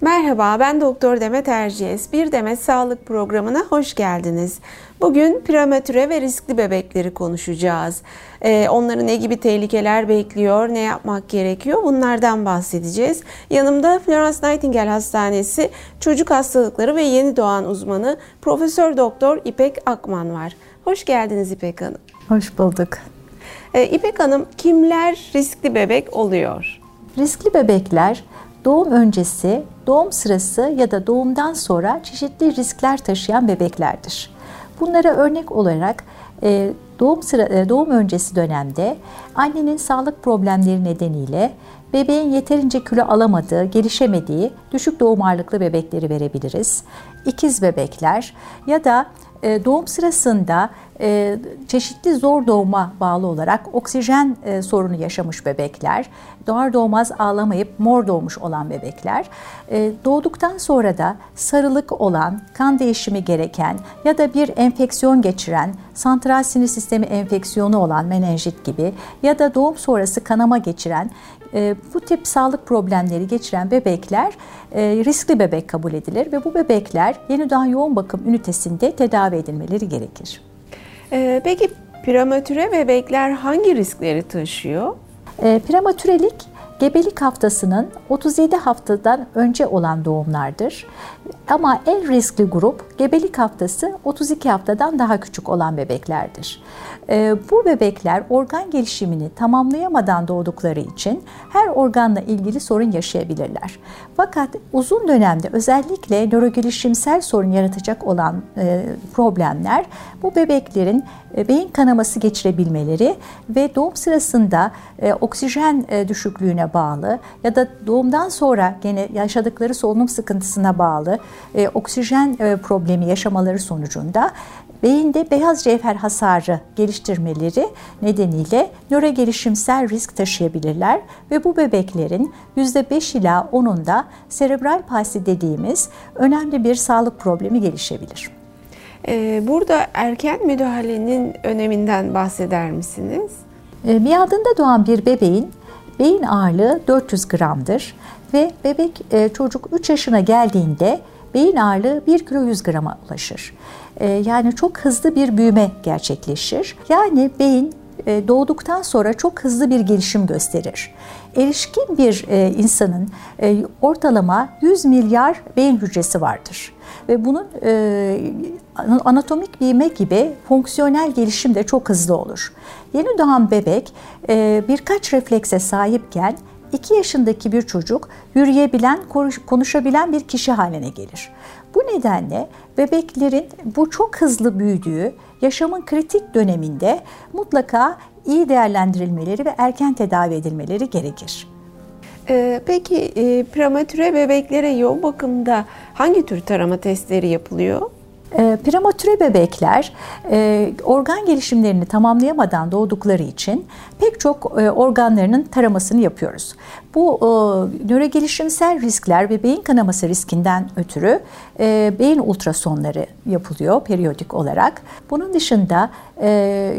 Merhaba, ben Doktor Demet Erciyes. Bir Demet Sağlık programına hoş geldiniz. Bugün prematüre ve riskli bebekleri konuşacağız. Ee, onları ne gibi tehlikeler bekliyor, ne yapmak gerekiyor bunlardan bahsedeceğiz. Yanımda Florence Nightingale Hastanesi Çocuk Hastalıkları ve Yeni Doğan uzmanı Profesör Doktor İpek Akman var. Hoş geldiniz İpek Hanım. Hoş bulduk. Ee, İpek Hanım kimler riskli bebek oluyor? Riskli bebekler doğum öncesi, doğum sırası ya da doğumdan sonra çeşitli riskler taşıyan bebeklerdir. Bunlara örnek olarak e, doğum sıra e, doğum öncesi dönemde annenin sağlık problemleri nedeniyle bebeğin yeterince kilo alamadığı, gelişemediği düşük doğum ağırlıklı bebekleri verebiliriz. İkiz bebekler ya da e, doğum sırasında e, çeşitli zor doğuma bağlı olarak oksijen e, sorunu yaşamış bebekler, doğar doğmaz ağlamayıp mor doğmuş olan bebekler, doğduktan sonra da sarılık olan, kan değişimi gereken ya da bir enfeksiyon geçiren, santral sinir sistemi enfeksiyonu olan menenjit gibi ya da doğum sonrası kanama geçiren bu tip sağlık problemleri geçiren bebekler riskli bebek kabul edilir ve bu bebekler yeni doğan yoğun bakım ünitesinde tedavi edilmeleri gerekir. Ee, peki prematüre bebekler hangi riskleri taşıyor? E, prematürelik gebelik haftasının 37 haftadan önce olan doğumlardır. Ama en riskli grup gebelik haftası 32 haftadan daha küçük olan bebeklerdir. Ee, bu bebekler organ gelişimini tamamlayamadan doğdukları için her organla ilgili sorun yaşayabilirler. Fakat uzun dönemde özellikle nörogelişimsel sorun yaratacak olan e, problemler bu bebeklerin e, beyin kanaması geçirebilmeleri ve doğum sırasında e, oksijen düşüklüğüne bağlı ya da doğumdan sonra gene yaşadıkları solunum sıkıntısına bağlı oksijen problemi yaşamaları sonucunda beyinde beyaz cevher hasarı geliştirmeleri nedeniyle nöro gelişimsel risk taşıyabilirler ve bu bebeklerin %5 ila 10'unda serebral palsi dediğimiz önemli bir sağlık problemi gelişebilir. Ee, burada erken müdahalenin öneminden bahseder misiniz? Ee, miadında doğan bir bebeğin beyin ağırlığı 400 gramdır ve bebek e, çocuk 3 yaşına geldiğinde beyin ağırlığı 1 kilo 100 grama ulaşır. Ee, yani çok hızlı bir büyüme gerçekleşir. Yani beyin e, doğduktan sonra çok hızlı bir gelişim gösterir. Erişkin bir e, insanın e, ortalama 100 milyar beyin hücresi vardır ve bunun anatomik büyüme gibi fonksiyonel gelişim de çok hızlı olur. Yeni doğan bebek birkaç reflekse sahipken 2 yaşındaki bir çocuk yürüyebilen, konuşabilen bir kişi haline gelir. Bu nedenle bebeklerin bu çok hızlı büyüdüğü yaşamın kritik döneminde mutlaka iyi değerlendirilmeleri ve erken tedavi edilmeleri gerekir. Ee, peki e, prematüre bebeklere yoğun bakımda hangi tür tarama testleri yapılıyor? E, prematüre bebekler e, organ gelişimlerini tamamlayamadan doğdukları için pek çok e, organlarının taramasını yapıyoruz. Bu e, nöro gelişimsel riskler ve beyin kanaması riskinden ötürü e, beyin ultrasonları yapılıyor periyodik olarak. Bunun dışında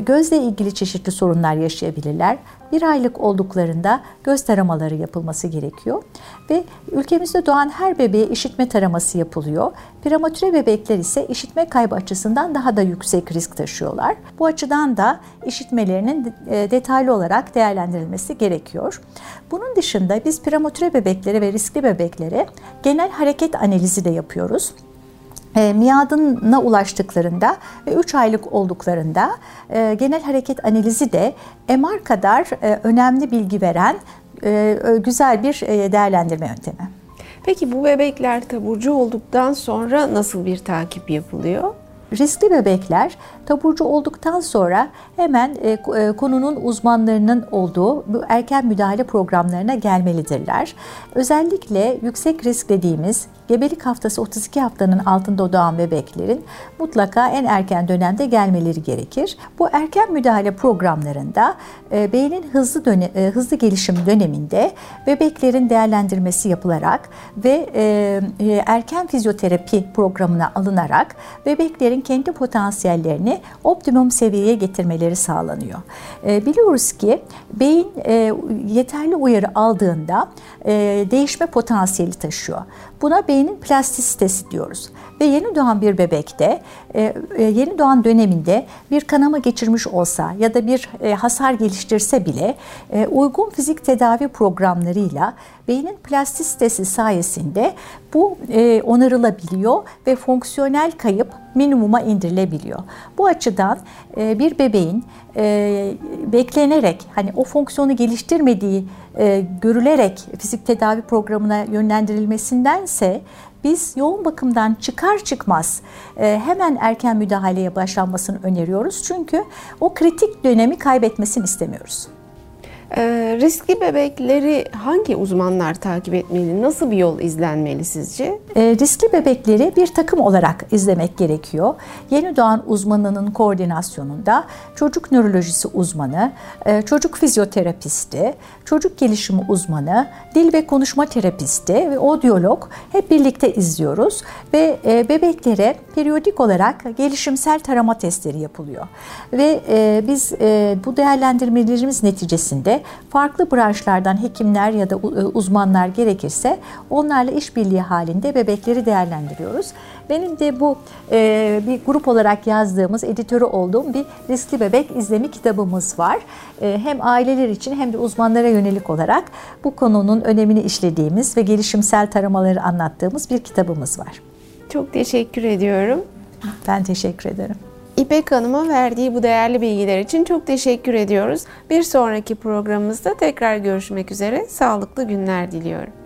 gözle ilgili çeşitli sorunlar yaşayabilirler bir aylık olduklarında göz taramaları yapılması gerekiyor. Ve ülkemizde doğan her bebeğe işitme taraması yapılıyor. Prematüre bebekler ise işitme kaybı açısından daha da yüksek risk taşıyorlar. Bu açıdan da işitmelerinin e, detaylı olarak değerlendirilmesi gerekiyor. Bunun dışında biz prematüre bebeklere ve riskli bebeklere genel hareket analizi de yapıyoruz e, miadına ulaştıklarında ve 3 aylık olduklarında e, genel hareket analizi de MR kadar e, önemli bilgi veren e, güzel bir e, değerlendirme yöntemi. Peki bu bebekler taburcu olduktan sonra nasıl bir takip yapılıyor? Riskli bebekler taburcu olduktan sonra hemen e, e, konunun uzmanlarının olduğu erken müdahale programlarına gelmelidirler. Özellikle yüksek risk dediğimiz gebelik haftası 32 haftanın altında doğan bebeklerin mutlaka en erken dönemde gelmeleri gerekir. Bu erken müdahale programlarında e, beynin hızlı dönem, hızlı gelişim döneminde bebeklerin değerlendirmesi yapılarak ve erken fizyoterapi programına alınarak bebeklerin bebeklerin kendi potansiyellerini optimum seviyeye getirmeleri sağlanıyor. E, biliyoruz ki beyin e, yeterli uyarı aldığında e, değişme potansiyeli taşıyor. Buna beynin plastisitesi diyoruz. Ve yeni doğan bir bebekte, e, e, yeni doğan döneminde bir kanama geçirmiş olsa ya da bir hasar geliştirse bile uygun fizik tedavi programlarıyla beynin plastisitesi sayesinde bu onarılabiliyor ve fonksiyonel kayıp minimuma indirilebiliyor. Bu açıdan bir bebeğin beklenerek hani o fonksiyonu geliştirmediği görülerek fizik tedavi programına yönlendirilmesindense biz yoğun bakımdan çıkar çıkmaz e, hemen erken müdahaleye başlanmasını öneriyoruz. Çünkü o kritik dönemi kaybetmesini istemiyoruz. E, riskli bebekleri hangi uzmanlar takip etmeli? Nasıl bir yol izlenmeli sizce? E, riskli bebekleri bir takım olarak izlemek gerekiyor. Yeni doğan uzmanının koordinasyonunda çocuk nörolojisi uzmanı, e, çocuk fizyoterapisti, çocuk gelişimi uzmanı, dil ve konuşma terapisti ve odyolog hep birlikte izliyoruz ve e, bebeklere periyodik olarak gelişimsel tarama testleri yapılıyor. Ve e, biz e, bu değerlendirmelerimiz neticesinde farklı branşlardan hekimler ya da uzmanlar gerekirse onlarla işbirliği halinde bebekleri değerlendiriyoruz. Benim de bu bir grup olarak yazdığımız, editörü olduğum bir riskli bebek izlemi kitabımız var. Hem aileler için hem de uzmanlara yönelik olarak bu konunun önemini işlediğimiz ve gelişimsel taramaları anlattığımız bir kitabımız var. Çok teşekkür ediyorum. Ben teşekkür ederim. İpek Hanım'a verdiği bu değerli bilgiler için çok teşekkür ediyoruz. Bir sonraki programımızda tekrar görüşmek üzere. Sağlıklı günler diliyorum.